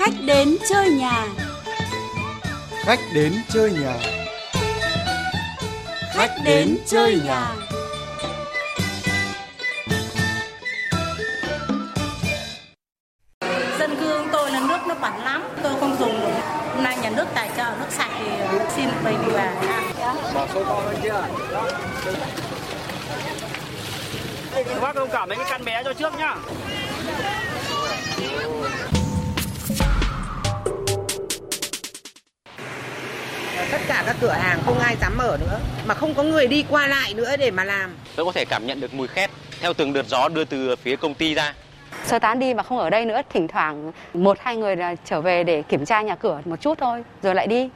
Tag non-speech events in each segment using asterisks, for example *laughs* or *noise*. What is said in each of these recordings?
Khách đến chơi nhà. Khách đến chơi nhà. Khách đến chơi nhà. Dân cư tôi là nước nó bẩn lắm, tôi không dùng được. Hôm nay nhà nước tài trợ nước sạch thì xin bình về. Bỏ số to lên chưa? Bác thông cảm mấy cái căn bé cho trước nhá. Các cửa hàng không ai dám mở nữa. Mà không có người đi qua lại nữa để mà làm. Tôi có thể cảm nhận được mùi khét theo từng đợt gió đưa từ phía công ty ra. Sơ tán đi mà không ở đây nữa thỉnh thoảng một hai người là trở về để kiểm tra nhà cửa một chút thôi rồi lại đi.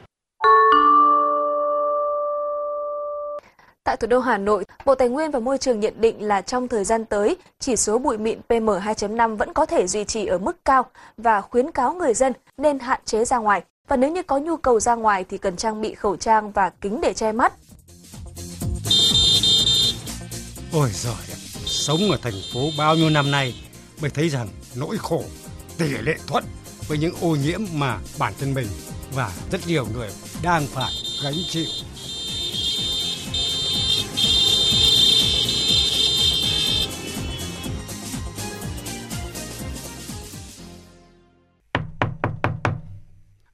Tại thủ đô Hà Nội, Bộ Tài nguyên và Môi trường nhận định là trong thời gian tới, chỉ số bụi mịn PM2.5 vẫn có thể duy trì ở mức cao và khuyến cáo người dân nên hạn chế ra ngoài. Và nếu như có nhu cầu ra ngoài thì cần trang bị khẩu trang và kính để che mắt. Ôi giời, sống ở thành phố bao nhiêu năm nay mới thấy rằng nỗi khổ, tỷ lệ thuận với những ô nhiễm mà bản thân mình và rất nhiều người đang phải gánh chịu.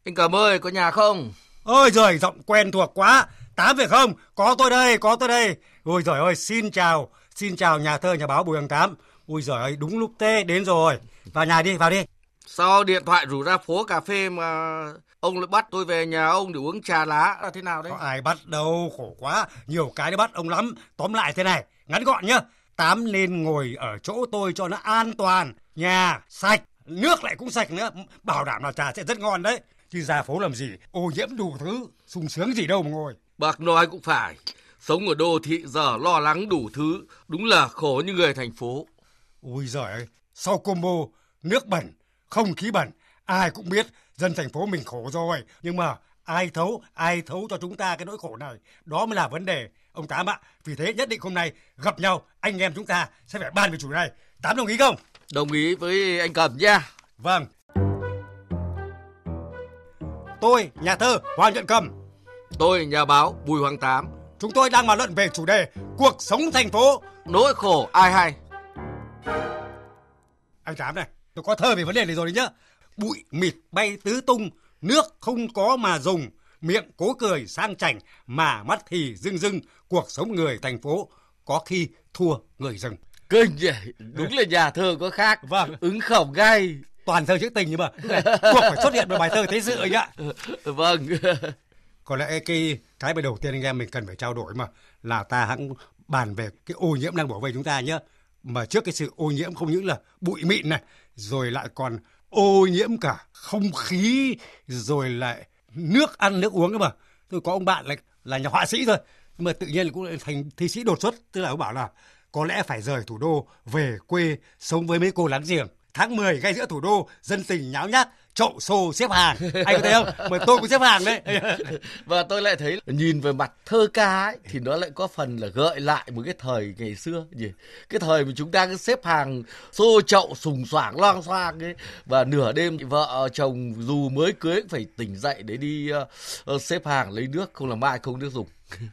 Anh Cẩm ơi, có nhà không? Ôi giời, giọng quen thuộc quá. Tám phải không? Có tôi đây, có tôi đây. Ôi giời ơi, xin chào, xin chào nhà thơ, nhà báo Bùi Hằng Tám. Ôi giời ơi, đúng lúc tê đến rồi. Vào nhà đi, vào đi. Sao điện thoại rủ ra phố cà phê mà ông lại bắt tôi về nhà ông để uống trà lá là thế nào đấy? Có ai bắt đâu, khổ quá. Nhiều cái đã bắt ông lắm. Tóm lại thế này, ngắn gọn nhá. Tám nên ngồi ở chỗ tôi cho nó an toàn. Nhà sạch, nước lại cũng sạch nữa. Bảo đảm là trà sẽ rất ngon đấy. Chứ ra phố làm gì, ô nhiễm đủ thứ, sung sướng gì đâu mà ngồi. Bác nói cũng phải, sống ở đô thị giờ lo lắng đủ thứ, đúng là khổ như người thành phố. Ôi giời ơi, sau combo, nước bẩn, không khí bẩn, ai cũng biết dân thành phố mình khổ rồi. Nhưng mà ai thấu, ai thấu cho chúng ta cái nỗi khổ này, đó mới là vấn đề. Ông Tám ạ, vì thế nhất định hôm nay gặp nhau, anh em chúng ta sẽ phải bàn về chủ này. Tám đồng ý không? Đồng ý với anh Cẩm nha. Vâng, Tôi, nhà thơ Hoàng Nhuận Cầm. Tôi, nhà báo Bùi Hoàng Tám. Chúng tôi đang bàn luận về chủ đề cuộc sống thành phố. Nỗi khổ ai hay. Anh Tám này, tôi có thơ về vấn đề này rồi đấy nhá. Bụi mịt bay tứ tung, nước không có mà dùng, miệng cố cười sang chảnh mà mắt thì rưng rưng, cuộc sống người thành phố có khi thua người rừng. Kinh vậy, đúng là nhà thơ có khác. Vâng. Ứng khẩu ngay toàn thơ trữ tình nhưng mà *laughs* buộc phải xuất hiện một bài thơ thế sự anh ạ. Vâng. *laughs* Có lẽ cái cái bài đầu tiên anh em mình cần phải trao đổi mà là ta hãng bàn về cái ô nhiễm đang đổ về chúng ta nhé. Mà trước cái sự ô nhiễm không những là bụi mịn này, rồi lại còn ô nhiễm cả không khí, rồi lại nước ăn nước uống cơ mà. Tôi có ông bạn là là nhà họa sĩ thôi, nhưng mà tự nhiên cũng thành thi sĩ đột xuất, tức là ông bảo là có lẽ phải rời thủ đô về quê sống với mấy cô láng giềng tháng 10 ngay giữa thủ đô dân tình nháo nhác trộn xô xếp hàng. Anh có thấy không? Mà tôi cũng xếp hàng đấy. *laughs* Và tôi lại thấy nhìn về mặt thơ ca ấy thì nó lại có phần là gợi lại một cái thời ngày xưa. Gì? Cái thời mà chúng ta cứ xếp hàng xô chậu sùng soảng loang xoang ấy. Và nửa đêm vợ chồng dù mới cưới cũng phải tỉnh dậy để đi uh, xếp hàng lấy nước không là mai không nước dùng.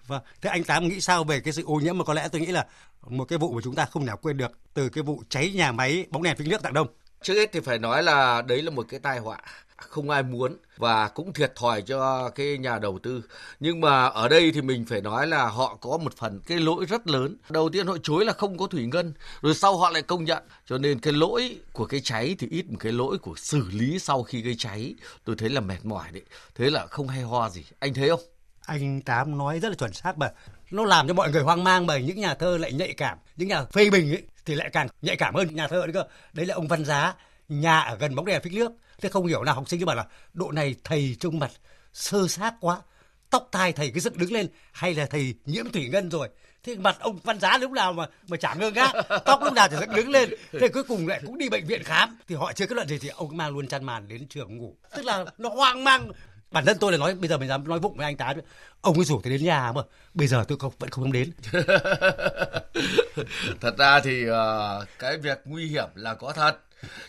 Vâng thế anh tám nghĩ sao về cái sự ô nhiễm? Mà có lẽ tôi nghĩ là một cái vụ mà chúng ta không nào quên được từ cái vụ cháy nhà máy bóng đèn phích nước Tạng Đông. Trước hết thì phải nói là đấy là một cái tai họa không ai muốn và cũng thiệt thòi cho cái nhà đầu tư. Nhưng mà ở đây thì mình phải nói là họ có một phần cái lỗi rất lớn. Đầu tiên họ chối là không có thủy ngân, rồi sau họ lại công nhận. Cho nên cái lỗi của cái cháy thì ít một cái lỗi của xử lý sau khi gây cháy. Tôi thấy là mệt mỏi đấy. Thế là không hay ho gì. Anh thấy không? Anh Tám nói rất là chuẩn xác mà nó làm cho mọi người hoang mang bởi những nhà thơ lại nhạy cảm. Những nhà phê bình ấy thì lại càng nhạy cảm hơn nhà thơ đấy cơ. Đấy là ông văn giá, nhà ở gần bóng đèn phích nước. Thế không hiểu nào học sinh cứ bảo là, độ này thầy trông mặt sơ sát quá, tóc tai thầy cứ dựng đứng lên, hay là thầy nhiễm thủy ngân rồi? Thế mặt ông văn giá lúc nào mà mà chả ngơ ngác, tóc lúc nào thì dựng đứng lên. Thế cuối cùng lại cũng đi bệnh viện khám. Thì họ chưa kết luận gì thì ông mang luôn chăn màn đến trường ngủ. Tức là nó hoang mang bản thân tôi là nói bây giờ mình dám nói vụng với anh tá ông ấy rủ tôi đến nhà mà bây giờ tôi không, vẫn không dám đến. *laughs* Thật ra thì uh, cái việc nguy hiểm là có thật.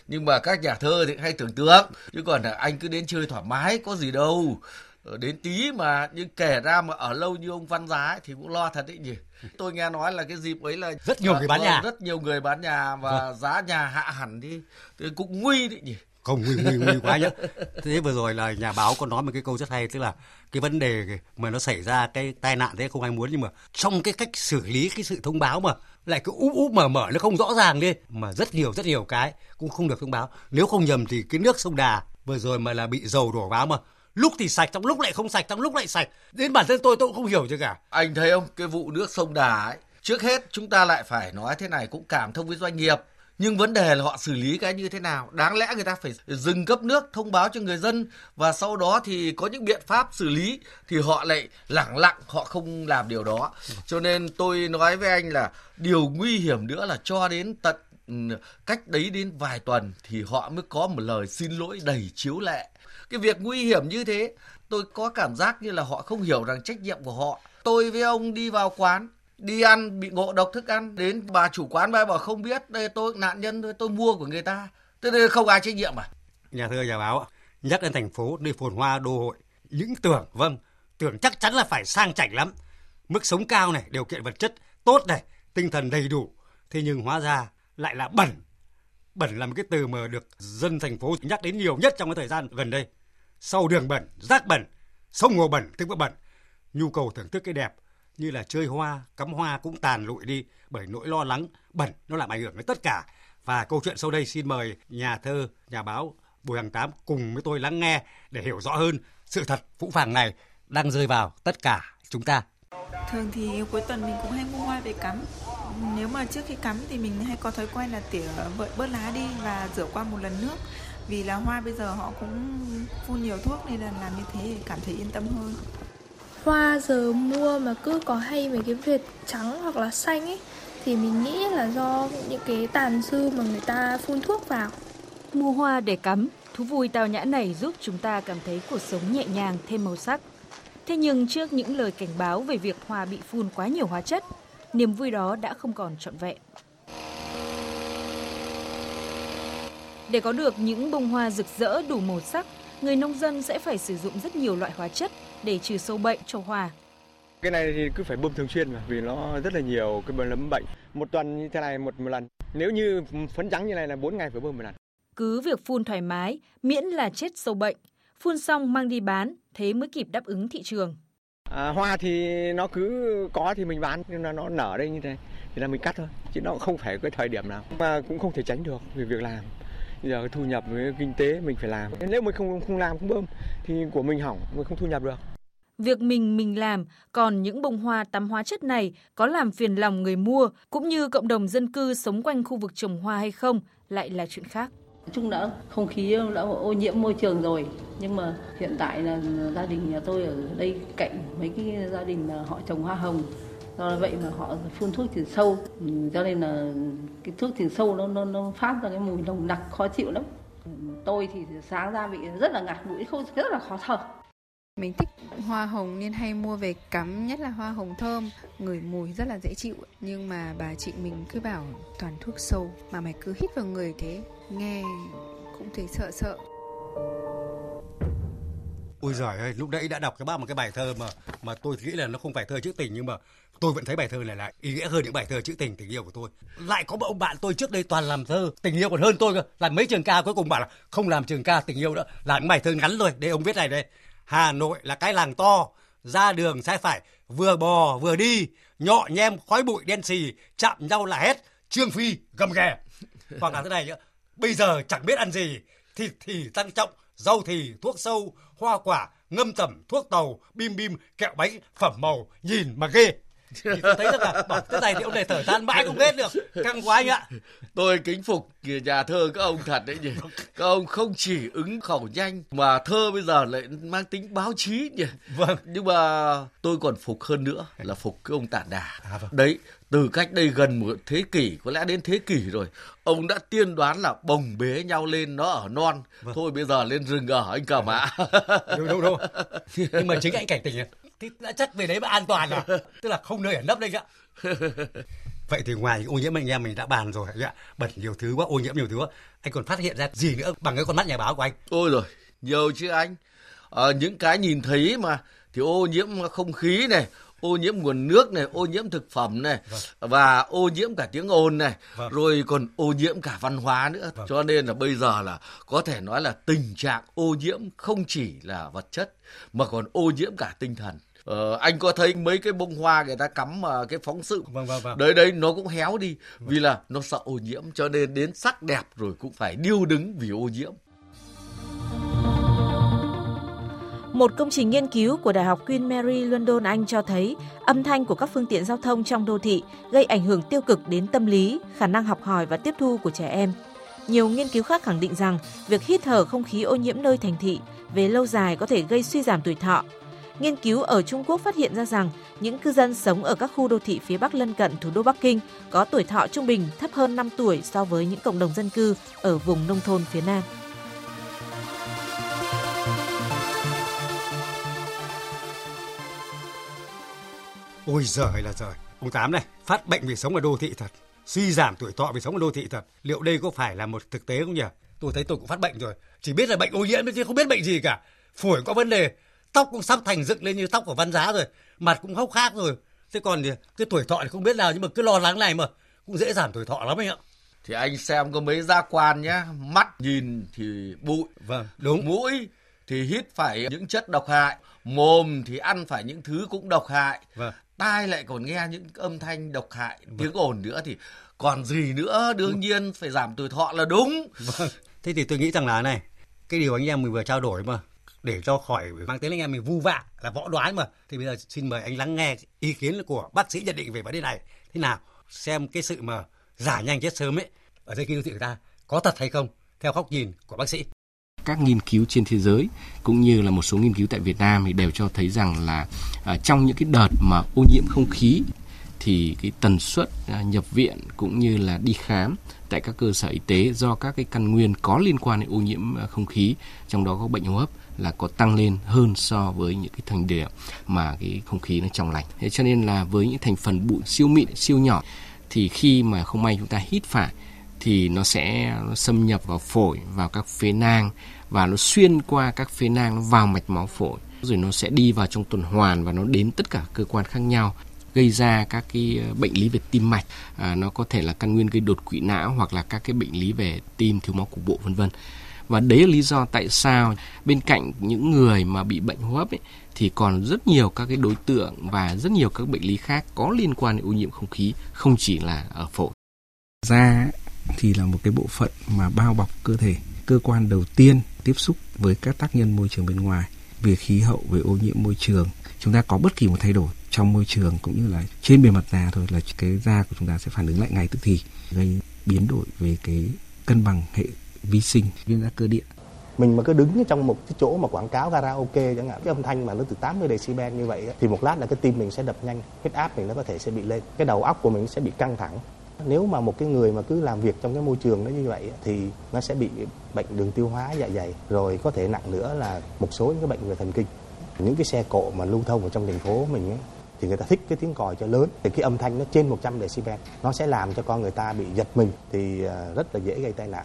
Nhưng mà các nhà thơ thì hay tưởng tượng. Chứ còn là anh cứ đến chơi thoải mái có gì đâu. Ờ, đến tí mà nhưng kể ra mà ở lâu như ông Văn Giá ấy, thì cũng lo thật đấy nhỉ. Tôi nghe nói là cái dịp ấy là rất nhiều người bán nhà, rất nhiều người bán nhà và vâng. giá nhà hạ hẳn đi, thì cũng nguy đấy nhỉ. Không nguy nguy nguy quá nhá. *laughs* Thế vừa rồi là nhà báo có nói một cái câu rất hay tức là cái vấn đề mà nó xảy ra cái tai nạn thế không ai muốn nhưng mà trong cái cách xử lý cái sự thông báo mà lại cứ úp úp mở mở nó không rõ ràng đi mà rất nhiều rất nhiều cái cũng không được thông báo. Nếu không nhầm thì cái nước sông đà vừa rồi mà là bị dầu đổ vào mà lúc thì sạch trong lúc lại không sạch trong lúc lại sạch. Đến bản thân tôi tôi cũng không hiểu chứ cả. Anh thấy không? Cái vụ nước sông đà ấy trước hết chúng ta lại phải nói thế này cũng cảm thông với doanh nghiệp nhưng vấn đề là họ xử lý cái như thế nào? Đáng lẽ người ta phải dừng cấp nước, thông báo cho người dân và sau đó thì có những biện pháp xử lý thì họ lại lẳng lặng, họ không làm điều đó. Cho nên tôi nói với anh là điều nguy hiểm nữa là cho đến tận ừ, cách đấy đến vài tuần thì họ mới có một lời xin lỗi đầy chiếu lệ. Cái việc nguy hiểm như thế, tôi có cảm giác như là họ không hiểu rằng trách nhiệm của họ. Tôi với ông đi vào quán đi ăn, bị ngộ độc thức ăn, đến bà chủ quán bà bảo không biết, đây tôi, nạn nhân thôi, tôi mua của người ta. Thế nên không ai trách nhiệm à? Nhà thơ, nhà báo, nhắc đến thành phố nơi phồn hoa, đô hội, những tưởng vâng tưởng chắc chắn là phải sang chảnh lắm. Mức sống cao này, điều kiện vật chất tốt này, tinh thần đầy đủ. Thế nhưng hóa ra lại là bẩn. Bẩn là một cái từ mà được dân thành phố nhắc đến nhiều nhất trong cái thời gian gần đây. Sau đường bẩn, rác bẩn sông hồ bẩn, tức bẩn. Nhu cầu thưởng thức cái đẹp như là chơi hoa, cắm hoa cũng tàn lụi đi bởi nỗi lo lắng, bẩn, nó làm ảnh hưởng đến tất cả và câu chuyện sau đây xin mời nhà thơ, nhà báo Bùi Hằng Tám cùng với tôi lắng nghe để hiểu rõ hơn sự thật phũ phàng này đang rơi vào tất cả chúng ta. Thường thì cuối tuần mình cũng hay mua hoa về cắm. Nếu mà trước khi cắm thì mình hay có thói quen là tỉa bớt lá đi và rửa qua một lần nước vì là hoa bây giờ họ cũng phun nhiều thuốc nên là làm như thế cảm thấy yên tâm hơn hoa giờ mua mà cứ có hay mấy cái vệt trắng hoặc là xanh ấy thì mình nghĩ là do những cái tàn dư mà người ta phun thuốc vào. Mua hoa để cắm thú vui tao nhã này giúp chúng ta cảm thấy cuộc sống nhẹ nhàng thêm màu sắc. Thế nhưng trước những lời cảnh báo về việc hoa bị phun quá nhiều hóa chất niềm vui đó đã không còn trọn vẹn. Để có được những bông hoa rực rỡ đủ màu sắc, người nông dân sẽ phải sử dụng rất nhiều loại hóa chất để trừ sâu bệnh cho hoa. Cái này thì cứ phải bơm thường xuyên mà vì nó rất là nhiều cái nấm bệnh. Một tuần như thế này một, một lần. Nếu như phấn trắng như này là 4 ngày phải bơm một lần. Cứ việc phun thoải mái, miễn là chết sâu bệnh. Phun xong mang đi bán, thế mới kịp đáp ứng thị trường. À, hoa thì nó cứ có thì mình bán nhưng mà nó nở đây như thế thì là mình cắt thôi chứ nó không phải cái thời điểm nào mà cũng không thể tránh được vì việc làm giờ thu nhập với kinh tế mình phải làm nếu mình không không làm không bơm thì của mình hỏng mình không thu nhập được Việc mình mình làm, còn những bông hoa tắm hóa chất này có làm phiền lòng người mua cũng như cộng đồng dân cư sống quanh khu vực trồng hoa hay không lại là chuyện khác. Nói chung đã không khí đã ô nhiễm môi trường rồi, nhưng mà hiện tại là gia đình nhà tôi ở đây cạnh mấy cái gia đình là họ trồng hoa hồng. Do vậy mà họ phun thuốc trừ sâu. Cho nên là cái thuốc trừ sâu nó nó nó phát ra cái mùi nồng nặc khó chịu lắm. Tôi thì sáng ra bị rất là ngạt mũi không rất là khó thở mình thích hoa hồng nên hay mua về cắm nhất là hoa hồng thơm ngửi mùi rất là dễ chịu nhưng mà bà chị mình cứ bảo toàn thuốc sâu mà mày cứ hít vào người thế nghe cũng thấy sợ sợ Ôi giời ơi, lúc nãy đã đọc cho bác một cái bài thơ mà mà tôi nghĩ là nó không phải thơ trữ tình nhưng mà tôi vẫn thấy bài thơ này lại ý nghĩa hơn những bài thơ trữ tình tình yêu của tôi. Lại có một ông bạn tôi trước đây toàn làm thơ tình yêu còn hơn tôi cơ, làm mấy trường ca cuối cùng bảo là không làm trường ca tình yêu nữa, làm bài thơ ngắn thôi. để ông viết này đây. Hà Nội là cái làng to, ra đường sai phải vừa bò vừa đi, nhọ nhem khói bụi đen xì, chạm nhau là hết, Trương Phi gầm ghè. Hoặc là thế này nữa, bây giờ chẳng biết ăn gì, thịt thì tăng trọng, rau thì thuốc sâu, hoa quả, ngâm tẩm, thuốc tàu, bim bim, kẹo bánh, phẩm màu, nhìn mà ghê. Thì tôi thấy rằng là bảo thế này thì ông này thở than mãi không hết được. Căng quá anh ạ. Tôi kính phục nhà thơ các ông thật đấy nhỉ. Các ông không chỉ ứng khẩu nhanh mà thơ bây giờ lại mang tính báo chí nhỉ. Vâng. Nhưng mà tôi còn phục hơn nữa là phục cái ông tản đà. À, vâng. đấy từ cách đây gần một thế kỷ có lẽ đến thế kỷ rồi ông đã tiên đoán là bồng bế nhau lên nó ở non. Vâng. thôi bây giờ lên rừng ở anh cẩm ạ. Đúng đúng đúng nhưng mà chính anh cảnh tỉnh thì đã chắc về đấy mà an toàn à? Tức là không nơi ẩn nấp đây ạ *laughs* vậy thì ngoài ô nhiễm anh em mình đã bàn rồi ạ. Bẩn nhiều thứ quá ô nhiễm nhiều thứ quá. Anh còn phát hiện ra gì nữa bằng cái con mắt nhà báo của anh? Ôi rồi nhiều chứ anh. À, những cái nhìn thấy mà thì ô nhiễm không khí này ô nhiễm nguồn nước này ô nhiễm thực phẩm này vâng. và ô nhiễm cả tiếng ồn này vâng. rồi còn ô nhiễm cả văn hóa nữa. Vâng. cho nên là bây giờ là có thể nói là tình trạng ô nhiễm không chỉ là vật chất mà còn ô nhiễm cả tinh thần Ờ, anh có thấy mấy cái bông hoa người ta cắm mà cái phóng sự vâng, vâng, vâng. đấy đấy nó cũng héo đi vâng. vì là nó sợ ô nhiễm cho nên đến sắc đẹp rồi cũng phải điêu đứng vì ô nhiễm Một công trình nghiên cứu của Đại học Queen Mary London Anh cho thấy âm thanh của các phương tiện giao thông trong đô thị gây ảnh hưởng tiêu cực đến tâm lý, khả năng học hỏi và tiếp thu của trẻ em. Nhiều nghiên cứu khác khẳng định rằng việc hít thở không khí ô nhiễm nơi thành thị về lâu dài có thể gây suy giảm tuổi thọ. Nghiên cứu ở Trung Quốc phát hiện ra rằng những cư dân sống ở các khu đô thị phía Bắc lân cận thủ đô Bắc Kinh có tuổi thọ trung bình thấp hơn 5 tuổi so với những cộng đồng dân cư ở vùng nông thôn phía Nam. Ôi giời là trời. Ông Tám này, phát bệnh vì sống ở đô thị thật. Suy giảm tuổi thọ vì sống ở đô thị thật. Liệu đây có phải là một thực tế không nhỉ? Tôi thấy tôi cũng phát bệnh rồi. Chỉ biết là bệnh ô nhiễm chứ không biết bệnh gì cả. Phổi có vấn đề. Tóc cũng sắp thành dựng lên như tóc của văn giá rồi. Mặt cũng hốc khác rồi. Thế còn thì cái tuổi thọ thì không biết nào nhưng mà cứ lo lắng này mà. Cũng dễ giảm tuổi thọ lắm anh ạ thì anh xem có mấy gia quan nhé mắt nhìn thì bụi vâng đúng mũi thì hít phải những chất độc hại mồm thì ăn phải những thứ cũng độc hại vâng tai lại còn nghe những âm thanh độc hại vâng. tiếng ồn nữa thì còn gì nữa đương vâng. nhiên phải giảm tuổi thọ là đúng vâng. thế thì tôi nghĩ rằng là này cái điều anh em mình vừa trao đổi mà để cho khỏi mang tiếng anh em mình vu vạ là võ đoán mà. Thì bây giờ xin mời anh lắng nghe ý kiến của bác sĩ nhận định về vấn đề này. Thế nào? Xem cái sự mà giả nhanh chết sớm ấy ở đây kinh đô thị người ta có thật hay không? Theo góc nhìn của bác sĩ. Các nghiên cứu trên thế giới cũng như là một số nghiên cứu tại Việt Nam thì đều cho thấy rằng là à, trong những cái đợt mà ô nhiễm không khí thì cái tần suất à, nhập viện cũng như là đi khám tại các cơ sở y tế do các cái căn nguyên có liên quan đến ô nhiễm à, không khí trong đó có bệnh hô hấp là có tăng lên hơn so với những cái thành điểm mà cái không khí nó trong lành. Thế cho nên là với những thành phần bụi siêu mịn, siêu nhỏ thì khi mà không may chúng ta hít phải thì nó sẽ nó xâm nhập vào phổi, vào các phế nang và nó xuyên qua các phế nang nó vào mạch máu phổi. Rồi nó sẽ đi vào trong tuần hoàn và nó đến tất cả cơ quan khác nhau gây ra các cái ờ, bệnh lý về tim mạch. À, nó có thể là căn nguyên gây đột quỵ não hoặc là các cái bệnh lý về tim thiếu máu cục bộ vân vân và đấy là lý do tại sao bên cạnh những người mà bị bệnh hô hấp ấy, thì còn rất nhiều các cái đối tượng và rất nhiều các bệnh lý khác có liên quan đến ô nhiễm không khí không chỉ là ở phổi. Da thì là một cái bộ phận mà bao bọc cơ thể. Cơ quan đầu tiên tiếp xúc với các tác nhân môi trường bên ngoài về khí hậu về ô nhiễm môi trường. Chúng ta có bất kỳ một thay đổi trong môi trường cũng như là trên bề mặt da thôi là cái da của chúng ta sẽ phản ứng lại ngay tức thì gây biến đổi về cái cân bằng hệ vi sinh viêm da cơ địa. Mình mà cứ đứng trong một cái chỗ mà quảng cáo karaoke chẳng hạn cái âm thanh mà nó từ 80 decibel như vậy thì một lát là cái tim mình sẽ đập nhanh huyết áp mình nó có thể sẽ bị lên cái đầu óc của mình sẽ bị căng thẳng. Nếu mà một cái người mà cứ làm việc trong cái môi trường nó như vậy thì nó sẽ bị bệnh đường tiêu hóa dạ dày rồi có thể nặng nữa là một số những cái bệnh về thần kinh. Những cái xe cộ mà lưu thông ở trong thành phố mình ấy, thì người ta thích cái tiếng còi cho lớn thì cái âm thanh nó trên 100 decibel nó sẽ làm cho con người ta bị giật mình thì à, rất là dễ gây tai nạn.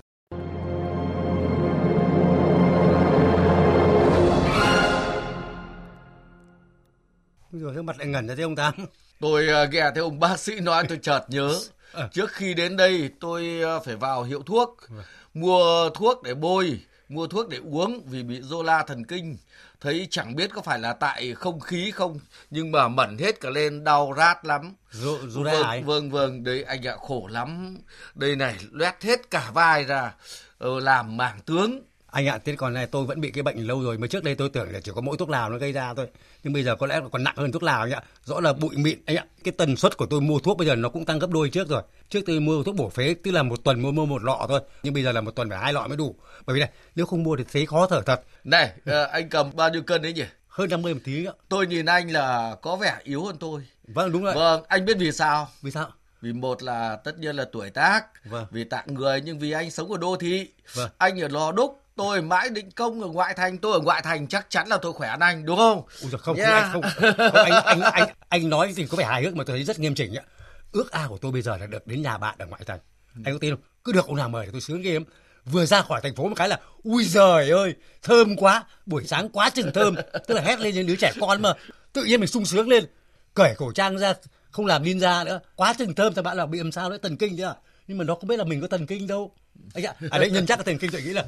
Rồi cái mặt lại ngẩn ra thế ông tám. Tôi nghe thấy ông bác sĩ nói tôi chợt nhớ. Ờ. trước khi đến đây tôi uh, phải vào hiệu thuốc. Vâng. mua thuốc để bôi mua thuốc để uống vì bị la thần kinh. Thấy chẳng biết có phải là tại không khí không nhưng mà mẩn hết cả lên đau rát lắm. Dô, dô vâng, vâng vâng đấy anh ạ khổ lắm. Đây này loét hết cả vai ra. Ờ, làm mảng tướng anh ạ thế còn này tôi vẫn bị cái bệnh lâu rồi mới trước đây tôi tưởng là chỉ có mỗi thuốc lào nó gây ra thôi nhưng bây giờ có lẽ còn nặng hơn thuốc lào anh ạ rõ là bụi mịn anh ạ cái tần suất của tôi mua thuốc bây giờ nó cũng tăng gấp đôi trước rồi trước tôi mua thuốc bổ phế tức là một tuần mua mua một lọ thôi nhưng bây giờ là một tuần phải hai lọ mới đủ bởi vì này nếu không mua thì thấy khó thở thật này ờ, anh cầm bao nhiêu cân đấy nhỉ hơn 50 một tí ạ. Tôi nhìn anh là có vẻ yếu hơn tôi. Vâng đúng rồi. Vâng, anh biết vì sao? Vì sao? Vì một là tất nhiên là tuổi tác, vâng. vì tạng người nhưng vì anh sống ở đô thị. Vâng. Anh ở Lò Đúc, tôi mãi định công ở ngoại thành, tôi ở ngoại thành chắc chắn là tôi khỏe hơn anh đúng không? Ui giời, không, yeah. không, không, không, anh, anh, anh, anh nói thì có vẻ hài hước mà tôi thấy rất nghiêm chỉnh ạ. Ước ao của tôi bây giờ là được đến nhà bạn ở ngoại thành. Ừ. Anh có tin không? Cứ được ông nào mời tôi sướng ghê lắm vừa ra khỏi thành phố một cái là ui giời ơi thơm quá buổi sáng quá chừng thơm tức là hét lên những đứa trẻ con mà tự nhiên mình sung sướng lên cởi khẩu trang ra không làm ninja nữa quá chừng thơm thì bạn là bị làm sao đấy thần kinh chứ à nhưng mà nó không biết là mình có thần kinh đâu anh ạ à đấy nhân chắc cái thần kinh tôi nghĩ là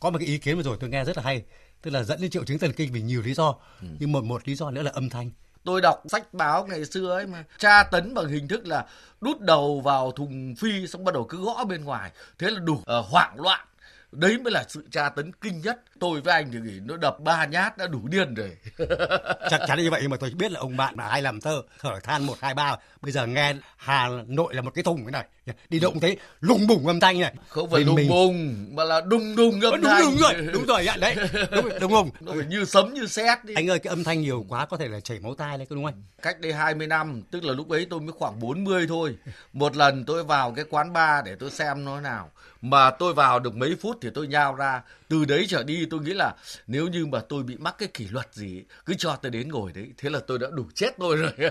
có một cái ý kiến vừa rồi tôi nghe rất là hay tức là dẫn đến triệu chứng thần kinh vì nhiều lý do ừ. nhưng một một lý do nữa là âm thanh. Tôi đọc sách báo ngày xưa ấy mà tra tấn bằng hình thức là đút đầu vào thùng phi xong bắt đầu cứ gõ bên ngoài. Thế là đủ uh, hoảng loạn. Đấy mới là sự tra tấn kinh nhất tôi với anh thì nghĩ nó đập ba nhát đã đủ điên rồi. *laughs* Chắc chắn như vậy nhưng mà tôi biết là ông bạn mà hay làm thơ. Thở than một hai ba bây giờ nghe hà nội là một cái thùng cái này. Đi động thấy lùng bùng âm thanh này. Không phải lùng mình... bùng mà là đùng đùng âm đúng, thanh. đúng rồi đúng rồi đấy. *laughs* Đúng, đúng không? Nó phải như sấm như sét đi. Anh ơi cái âm thanh nhiều quá có thể là chảy máu tai đấy đúng không cách đây 20 năm tức là lúc ấy tôi mới khoảng 40 thôi. Một lần tôi vào cái quán bar để tôi xem nó nào. Mà tôi vào được mấy phút thì tôi nhao ra từ đấy trở đi tôi nghĩ là nếu như mà tôi bị mắc cái kỷ luật gì cứ cho tôi đến ngồi đấy thế là tôi đã đủ chết tôi rồi. *laughs*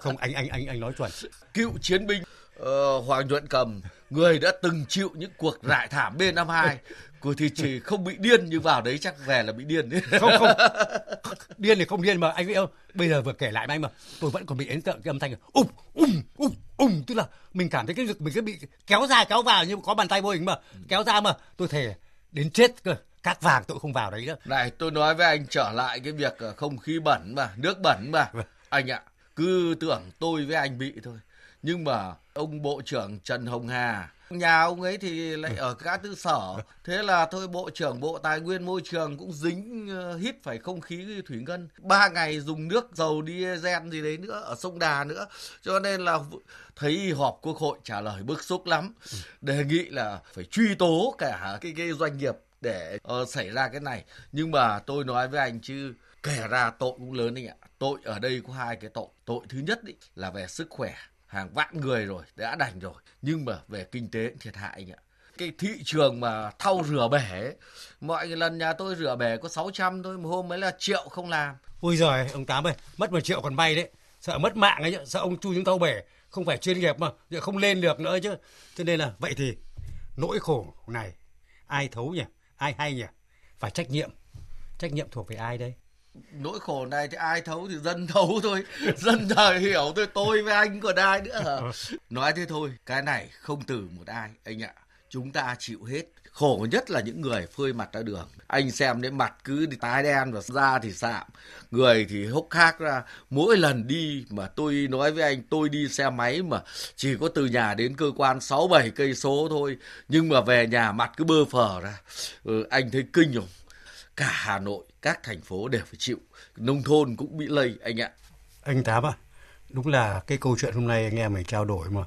Không anh anh anh anh nói chuẩn. Cựu chiến binh uh, Hoàng Nhuận Cầm người đã từng chịu những cuộc rải thảm B52 của thì chỉ không bị điên nhưng vào đấy chắc về là bị điên không không. *laughs* Điên thì không điên mà anh biết không? Bây giờ vừa kể lại với anh mà tôi vẫn còn bị ấn tượng cái âm thanh ум um um um tức là mình cảm thấy cái lực mình cứ bị kéo ra kéo vào nhưng có bàn tay vô hình mà. Kéo ra mà tôi thề đến chết cơ cát vàng tôi không vào đấy nữa. Này tôi nói với anh trở lại cái việc ờ, không khí bẩn mà nước bẩn mà. Vâng. anh ạ cứ tưởng tôi với anh bị thôi. Nhưng mà ông bộ trưởng Trần Hồng Hà nhà ông ấy thì lại ở các tư sở. Thế là thôi bộ trưởng bộ tài nguyên môi trường cũng dính uh, hít phải không khí thủy ngân. Ba ngày dùng nước dầu diesel gì đấy nữa ở sông đà nữa. Cho nên là thấy họp quốc hội trả lời bức xúc lắm. Đề nghị là phải truy tố cả cái cái doanh nghiệp để uh, xảy ra cái này. Nhưng mà tôi nói với anh chứ kể ra tội cũng lớn anh ạ. Tội ở đây có hai cái tội. Tội thứ nhất ý, là về sức khỏe. Hàng vạn người rồi đã đành rồi. Nhưng mà về kinh tế cũng thiệt hại anh ạ. Cái thị trường mà thau rửa bể mọi lần nhà tôi rửa bể có 600 thôi một hôm mới là triệu không làm. Ôi giời ông tám ơi mất một triệu còn bay đấy. Sợ mất mạng ấy sợ ông chu những thau bể. Không phải chuyên nghiệp mà không lên được nữa chứ. Cho nên là vậy thì nỗi khổ này ai thấu nhỉ? Ai hay nhỉ? Phải trách nhiệm. Trách nhiệm thuộc về ai đây? Nỗi khổ này thì ai thấu thì dân thấu thôi. *laughs* Dân đời hiểu thôi tôi với anh còn ai nữa hả? Nói thế thôi cái này không từ một ai anh ạ chúng ta chịu hết khổ nhất là những người phơi mặt ra đường anh xem đến mặt cứ tái đen và da thì sạm người thì hốc hác ra mỗi lần đi mà tôi nói với anh tôi đi xe máy mà chỉ có từ nhà đến cơ quan sáu bảy cây số thôi nhưng mà về nhà mặt cứ bơ phờ ra ừ, anh thấy kinh không cả Hà Nội, các thành phố đều phải chịu. Nông thôn cũng bị lây anh ạ. Anh Tám à, đúng là cái câu chuyện hôm nay anh em mình trao đổi mà.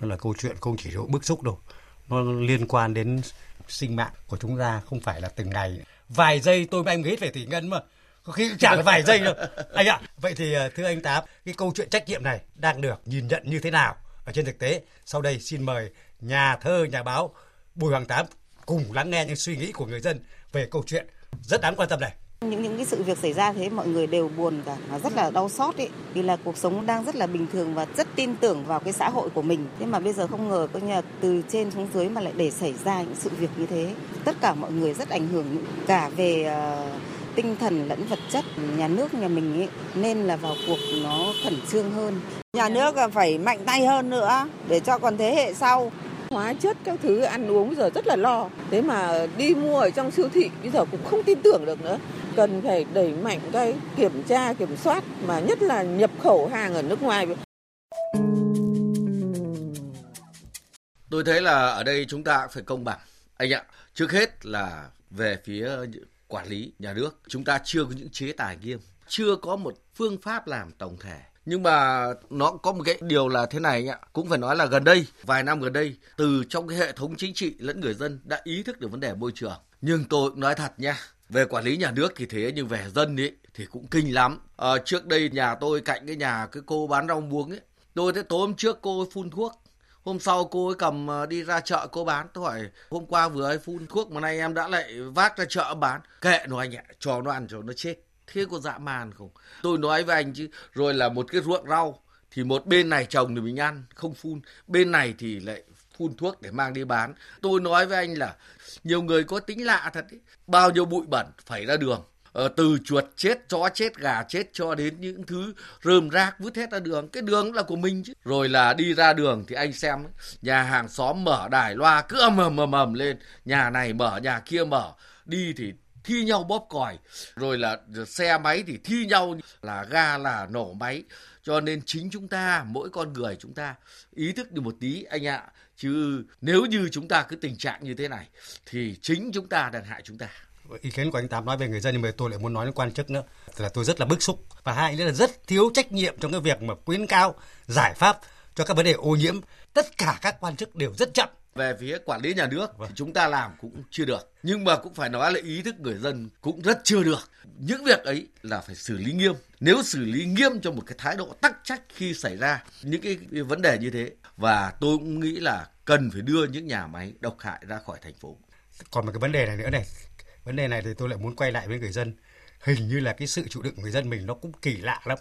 Nó là câu chuyện không chỉ độ bức xúc đâu. Nó liên quan đến sinh mạng của chúng ta không phải là từng ngày. Vài giây tôi với anh hết về thủy ngân mà. Có khi chẳng vài giây đâu. Anh ạ, vậy thì ờ, thưa anh Tám, cái câu chuyện trách nhiệm này đang được nhìn nhận như thế nào ở trên thực tế? Sau đây xin mời nhà thơ, nhà báo Bùi Hoàng Tám cùng lắng nghe những suy nghĩ của người dân về câu chuyện rất đáng quan tâm này những những cái sự việc xảy ra thế mọi người đều buồn cả và rất là đau xót ấy. Vì là cuộc sống đang rất là bình thường và rất tin tưởng vào cái xã hội của mình. Thế mà bây giờ không ngờ có nhà từ trên xuống dưới mà lại để xảy ra những sự việc như thế. Tất cả mọi người rất ảnh hưởng cả về uh, tinh thần lẫn vật chất nhà nước nhà mình ấy. Nên là vào cuộc nó khẩn trương hơn. Nhà nước phải mạnh tay hơn nữa để cho còn thế hệ sau. Hóa chất các thứ ăn uống giờ rất là lo. Thế mà đi mua ở trong siêu thị bây giờ cũng không tin tưởng được nữa cần phải đẩy mạnh cái kiểm tra, kiểm soát mà nhất là nhập khẩu hàng ở nước ngoài. Tôi thấy là ở đây chúng ta phải công bằng. Anh ạ, trước hết là về phía quản lý nhà nước, chúng ta chưa có những chế tài nghiêm, chưa có một phương pháp làm tổng thể. Nhưng mà nó có một cái điều là thế này ạ, cũng phải nói là gần đây, vài năm gần đây, từ trong cái hệ thống chính trị lẫn người dân đã ý thức được vấn đề môi trường. Nhưng tôi cũng nói thật nha về quản lý nhà nước thì thế nhưng về dân ấy thì cũng kinh lắm. À, trước đây nhà tôi cạnh cái nhà cái cô bán rau muống ấy, tôi thấy tối hôm trước cô ấy phun thuốc. Hôm sau cô ấy cầm ờ, đi ra chợ cô bán. Tôi hỏi hôm qua vừa ấy phun thuốc mà nay em đã lại vác ra chợ bán. Kệ nó anh ạ, cho nó ăn cho nó chết. Thế có dã man không? Tôi nói với anh chứ, rồi là một cái ruộng rau thì một bên này trồng thì mình ăn không phun bên này thì lại phun thuốc để mang đi bán. Tôi nói với anh là nhiều người có tính lạ thật ấy. bao nhiêu bụi bẩn phải ra đường. Ờ, từ chuột chết chó chết gà chết cho đến những thứ rơm rác vứt hết ra đường. Cái đường là của mình chứ. Rồi là đi ra đường thì anh xem ấy, nhà hàng xóm mở đài loa cứ ầm ầm ầm ầm lên. Nhà này mở nhà kia mở. Đi thì thi nhau bóp còi. Rồi là xe máy thì thi nhau là ga là nổ máy. Cho nên chính chúng ta mỗi con người chúng ta ý thức được một tí anh ạ chứ nếu như chúng ta cứ tình trạng như thế này thì chính chúng ta đang hại chúng ta. Ý kiến của anh Tám nói về người dân nhưng mà tôi lại muốn nói đến quan chức nữa. Là tôi rất là bức xúc. Và hai nữa là rất thiếu trách nhiệm trong cái việc mà khuyến cao giải pháp cho các vấn đề ô nhiễm. Tất cả các quan chức đều rất chậm. Về phía quản lý nhà nước vâng. chúng ta làm cũng chưa được. Nhưng mà cũng phải nói là ý thức người dân cũng rất chưa được. Những việc ấy là phải xử lý nghiêm. Nếu xử lý nghiêm cho một cái thái độ tắc trách khi xảy ra những cái vấn đề như thế và tôi cũng nghĩ là cần phải đưa những nhà máy độc hại ra khỏi thành phố. Còn một cái vấn đề này nữa này. Vấn đề này thì tôi lại muốn quay lại với người dân. Hình như là cái sự chịu đựng của người dân mình nó cũng kỳ lạ lắm.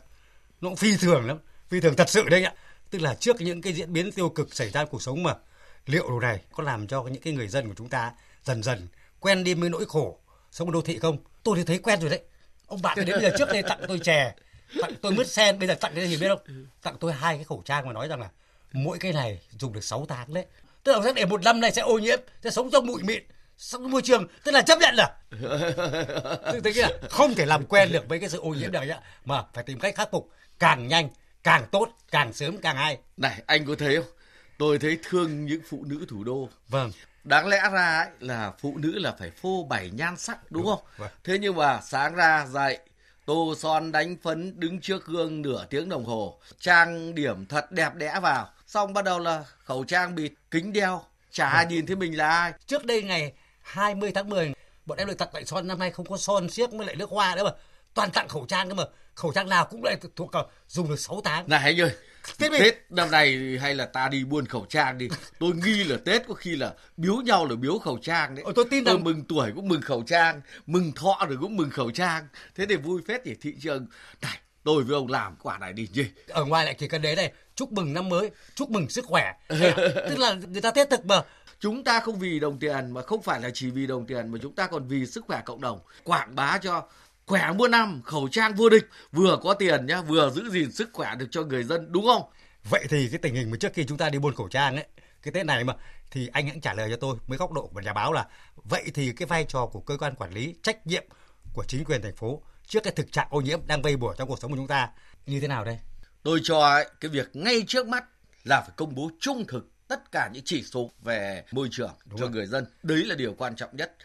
Nó cũng phi thường lắm. Phi thường thật sự đấy ạ. Tức là trước những cái diễn biến tiêu cực xảy ra trong cuộc sống mà, liệu điều này có làm cho những cái người dân của chúng ta dần dần quen đi với nỗi khổ sống ở đô thị không? Tôi thì thấy quen rồi đấy. Ông bạn đến bây giờ trước đây tặng tôi chè, tặng tôi mứt sen, bây giờ tặng cái gì biết không? Tặng tôi hai cái khẩu trang mà nói rằng là mỗi cái này dùng được 6 tháng đấy. Tức là để một năm này sẽ ô nhiễm sẽ sống trong bụi mịn sống môi trường. Tức là chấp nhận là tức là không thể làm quen được với cái sự ô nhiễm này mà phải tìm cách khắc phục càng nhanh càng tốt càng sớm càng hay. Này anh có thấy không? Tôi thấy thương những phụ nữ thủ đô. Vâng. Đáng lẽ ra ấy là phụ nữ là phải phô bày nhan sắc đúng, đúng không? vâng. thế nhưng mà sáng ra dậy tô son đánh phấn đứng trước gương nửa tiếng đồng hồ. Trang điểm thật đẹp đẽ vào xong bắt đầu là khẩu trang bịt kính đeo. Chả vâng. nhìn thấy mình là ai. Trước đây ngày 20 tháng 10 bọn em được tặng lại son. Năm nay không có son xiếc với lại nước hoa nữa mà. Toàn tặng khẩu trang cơ mà. Khẩu trang nào cũng lại thuộc dùng được 6 tháng. Này anh ơi Tết, Tết năm nay hay là ta đi buôn khẩu trang đi. Tôi nghi là Tết có khi là biếu nhau là biếu khẩu trang đấy. Ồ, tôi tin rằng... mừng tuổi cũng mừng khẩu trang mừng thọ rồi cũng mừng khẩu trang. Thế thì vui phết thì thị trường. Này tôi với ông làm quả này đi gì? Ở ngoài lại chỉ cần đấy này chúc mừng năm mới chúc mừng sức khỏe. *laughs* Tức là người ta tết thực mà. Chúng ta không vì đồng tiền mà không phải là chỉ vì đồng tiền mà chúng ta còn vì sức khỏe cộng đồng. Quảng bá cho khỏe muôn năm khẩu trang vô địch vừa có tiền nhá vừa giữ gìn sức khỏe được cho người dân đúng không? Vậy thì cái tình hình mà trước khi chúng ta đi buôn khẩu trang ấy cái tết này mà thì anh hãy trả lời cho tôi với góc độ của nhà báo là vậy thì cái vai trò của cơ quan quản lý trách nhiệm của chính quyền thành phố trước cái thực trạng ô nhiễm đang vây bùa trong cuộc sống của chúng ta như thế nào đây? Tôi cho ấy, cái việc ngay trước mắt là phải công bố trung thực tất cả những chỉ số về môi trường Đúng cho rồi. người dân. Đấy là điều quan trọng nhất.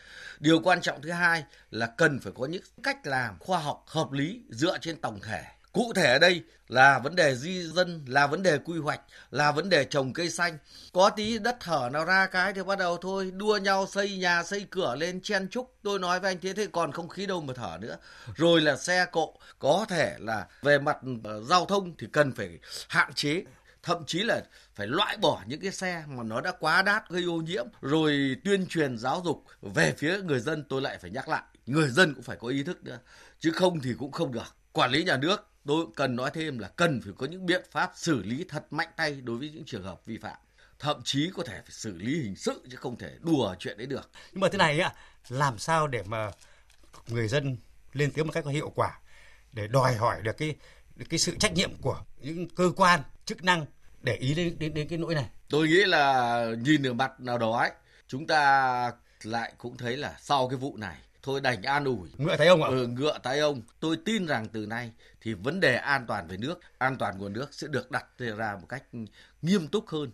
Điều quan trọng thứ hai là cần phải có những cách làm khoa học hợp lý dựa trên tổng thể Cụ thể ở đây là vấn đề di dân, là vấn đề quy hoạch, là vấn đề trồng cây xanh. Có tí đất thở nào ra cái thì bắt đầu thôi, đua nhau xây nhà, xây cửa lên chen chúc. Tôi nói với anh thế thì còn không khí đâu mà thở nữa. Rồi là xe cộ, có thể là về mặt ờ, giao thông thì cần phải hạn chế thậm chí là phải loại bỏ những cái xe mà nó đã quá đát gây ô nhiễm rồi tuyên truyền giáo dục về phía người dân tôi lại phải nhắc lại người dân cũng phải có ý thức nữa chứ không thì cũng không được quản lý nhà nước tôi cần nói thêm là cần phải có những biện pháp xử lý thật mạnh tay đối với những trường hợp vi phạm. Thậm chí có thể phải xử lý hình sự chứ không thể đùa chuyện đấy được. Nhưng mà thế này ạ làm sao để mà người dân lên tiếng một cách có hiệu quả để đòi hỏi được cái cái sự trách nhiệm của những cơ quan chức năng để ý đến đến, đến cái nỗi này? Tôi nghĩ là nhìn ở mặt nào đó ấy chúng ta lại cũng thấy là sau cái vụ này thôi đành an ủi. Ngựa thấy ông ạ? Ừ, ngựa thấy ông. Tôi tin rằng từ nay thì vấn đề an toàn về nước, an toàn nguồn nước sẽ được đặt ra một cách nghiêm túc hơn.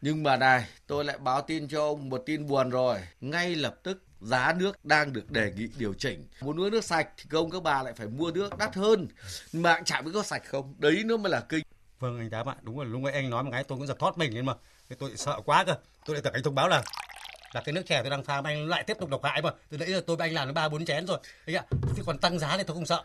Nhưng mà này, tôi lại báo tin cho ông một tin buồn rồi. Ngay lập tức, giá nước đang được đề nghị điều chỉnh. Muốn uống nước sạch thì công các bà lại phải mua nước đắt hơn. Mà chả biết có sạch không? Đấy nó mới là kinh. Vâng anh tám ạ, đúng rồi. Lúc ấy anh nói một cái tôi cũng giật thoát mình nhưng mà. Tôi sợ quá cơ. Tôi lại tưởng anh thông báo là là cái nước chè tôi đang pha mà anh lại tiếp tục độc hại mà. Từ nãy giờ tôi với anh làm nó ba bốn chén rồi. Đấy ạ thì còn tăng giá thì tôi không sợ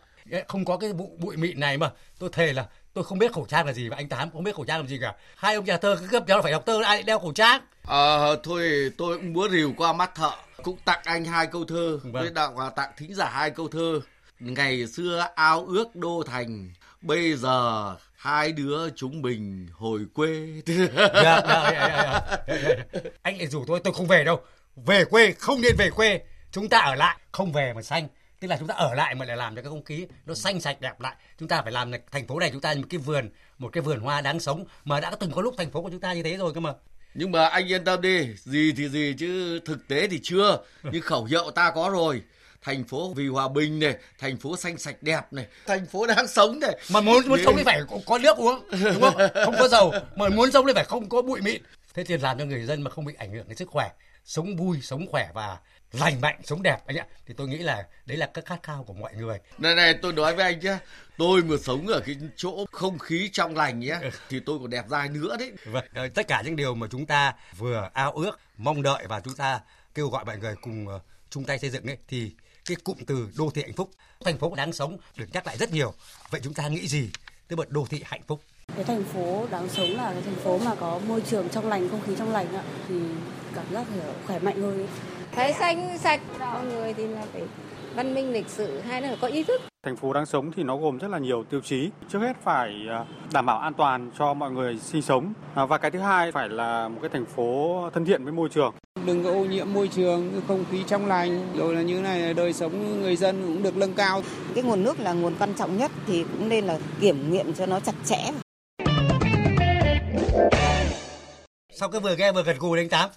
không có cái bụi, bụi mịn này mà. Tôi thề là tôi không biết khẩu trang là gì và anh tám không biết khẩu trang làm gì cả. Hai ông nhà thơ cứ cấp cháu phải học thơ ai đeo khẩu trang? Ờ à, thôi tôi cũng muốn rìu qua mắt thợ cũng tặng anh hai câu thơ. Vâng. với đạo và tặng thính giả hai câu thơ. Ngày xưa ao ước đô thành bây giờ hai đứa chúng mình hồi quê. Dạ, dạ, dạ, dạ, anh lại rủ tôi tôi không về đâu. Về quê không nên về quê. Chúng ta ở lại không về mà xanh tức là chúng ta ở lại mà lại làm cho cái không khí nó xanh sạch đẹp lại. Chúng ta phải làm thành phố này chúng ta một cái vườn một cái vườn hoa đáng sống mà đã từng có lúc thành phố của chúng ta như thế rồi cơ mà. Nhưng mà anh yên tâm đi gì thì gì chứ thực tế thì chưa. Nhưng khẩu hiệu ta có rồi. Thành phố vì hòa bình này thành phố xanh sạch đẹp này thành phố đáng sống này. Mà muốn muốn sống thì phải có nước uống đúng không? *laughs* Không có dầu. Mà muốn sống thì phải không có bụi mịn. Thế thì làm cho người dân mà không bị ảnh hưởng đến sức khỏe sống vui sống khỏe và lành mạnh sống đẹp anh ạ. Thì tôi nghĩ là đấy là các khát khao của mọi người. Này này tôi nói với anh nhé tôi mà sống ở cái chỗ không khí trong lành nhé ừ. thì tôi còn đẹp dai nữa đấy. Vâng ờ, tất cả những điều mà chúng ta vừa ao ước mong đợi và chúng ta kêu gọi mọi người cùng ờ, chung tay xây dựng ấy thì cái cụm từ đô thị hạnh phúc thành phố đáng sống được nhắc lại rất nhiều. Vậy chúng ta nghĩ gì tới một đô thị hạnh phúc? Cái thành phố đáng sống là cái thành phố mà có môi trường trong lành không khí trong lành ạ. Thì cảm giác khỏe mạnh hơn thấy xanh sạch con người thì là phải văn minh lịch sử hay là có ý thức Thành phố đáng sống thì nó gồm rất là nhiều tiêu chí. Trước hết phải à, đảm bảo an toàn cho mọi người sinh sống à, và cái thứ hai phải là một cái thành phố thân thiện với môi trường. Đừng có ô nhiễm môi trường, không khí trong lành, rồi là như này đời sống người dân cũng được nâng cao. Cái nguồn nước là nguồn quan trọng nhất thì cũng nên là kiểm nghiệm cho nó chặt chẽ. Sau cái vừa nghe vừa gật gù đánh tám.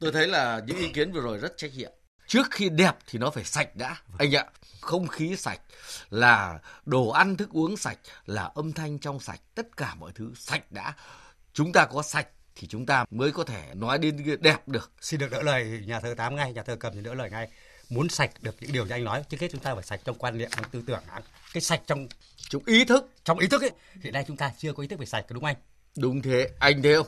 Tôi thấy là những ý kiến vừa rồi rất trách nhiệm. Trước khi đẹp thì nó phải sạch đã anh ạ. Không khí sạch là đồ ăn thức uống sạch là âm thanh trong sạch tất cả mọi thứ sạch đã. Chúng ta có sạch thì chúng ta mới có thể nói đến đẹp được. Xin được đỡ lời nhà thơ tám ngay nhà thơ cầm thì đỡ lời ngay. Muốn sạch được những điều như anh nói trước hết chúng ta phải sạch trong quan niệm trong tư tưởng cái sạch trong trong ý thức. trong ý thức ấy hiện nay chúng ta chưa có ý thức về sạch đúng không anh? Đúng thế. Anh thấy không?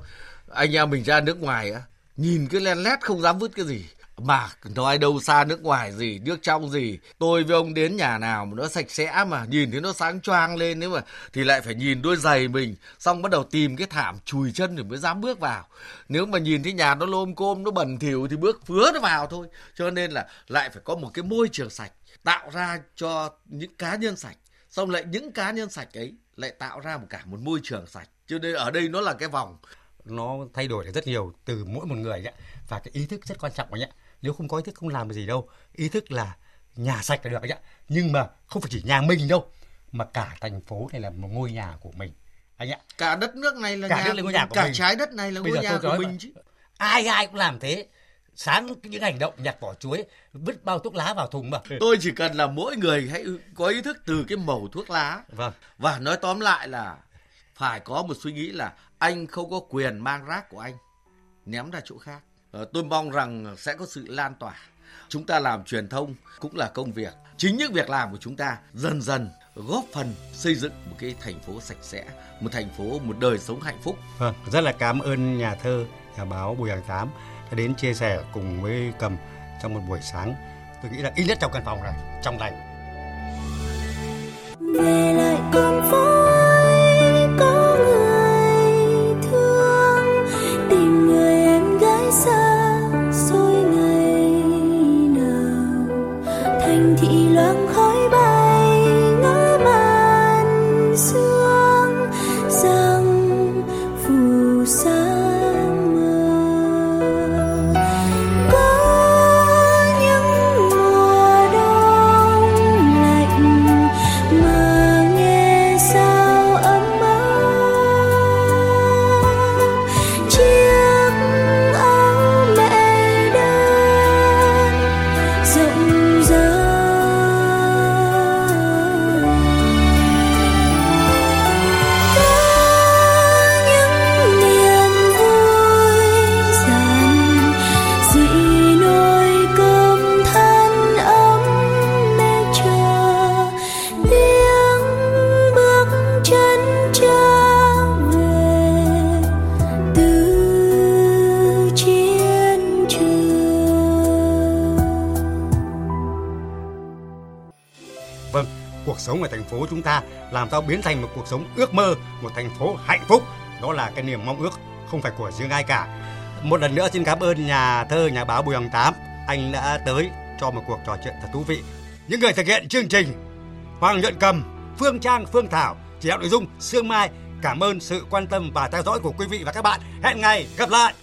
Anh em mình ra nước ngoài á nhìn cái len lét không dám vứt cái gì. Mà nói đâu xa nước ngoài gì, nước trong gì. Tôi với ông đến nhà nào mà nó sạch sẽ mà nhìn thấy nó sáng choang lên nếu mà, thì lại phải nhìn đôi giày mình. Xong bắt đầu tìm cái thảm chùi chân rồi mới dám bước vào. Nếu mà nhìn thấy nhà nó lôm côm, nó bẩn thỉu thì bước phứa nó vào thôi. Cho nên là lại phải có một cái môi trường sạch, tạo ra cho những cá nhân sạch. Xong lại những cá nhân sạch ấy lại tạo ra một cả một môi trường sạch. Cho nên ở đây nó là cái vòng nó thay đổi rất nhiều từ mỗi một người ấy. và cái ý thức rất quan trọng ấy nếu không có ý thức không làm được gì đâu. Ý thức là nhà sạch là được anh ạ nhưng mà không phải chỉ nhà mình đâu mà cả thành phố này là một ngôi nhà của mình. Anh ạ cả đất nước này là cả nhà, đất là ngôi nhà của cả mình. trái đất này là Bây ngôi nhà của mình chứ. Ai ai cũng làm thế. Sáng những hành động nhặt vỏ chuối vứt bao thuốc lá vào thùng mà. *laughs* Tôi chỉ cần là mỗi người hãy có ý thức từ cái màu thuốc lá. Vâng. Và nói tóm lại là phải có một suy nghĩ là anh không có quyền mang rác của anh ném ra chỗ khác Ờ, tôi mong rằng sẽ có sự lan tỏa. Chúng ta làm truyền thông cũng là công việc. Chính những việc làm của chúng ta dần dần góp phần xây dựng một cái thành phố sạch sẽ, một thành phố, một đời sống hạnh phúc. Vâng, rất là cảm ơn nhà thơ, nhà báo Bùi Hàng Tám đã đến chia sẻ cùng với Cầm trong một buổi sáng. Tôi nghĩ là ít nhất trong căn phòng này, trong lành. Về lại con phố làm sao biến thành một cuộc sống ước mơ, một thành phố hạnh phúc. Đó là cái niềm mong ước không phải của riêng ai cả. Một lần nữa xin cảm ơn nhà thơ, nhà báo Bùi Hồng Tám. Anh đã tới cho một cuộc trò chuyện thật thú vị. Những người thực hiện chương trình Hoàng Nhuận Cầm, Phương Trang, Phương Thảo, chỉ đạo nội dung Sương Mai. Cảm ơn sự quan tâm và theo dõi của quý vị và các bạn. Hẹn ngày gặp lại.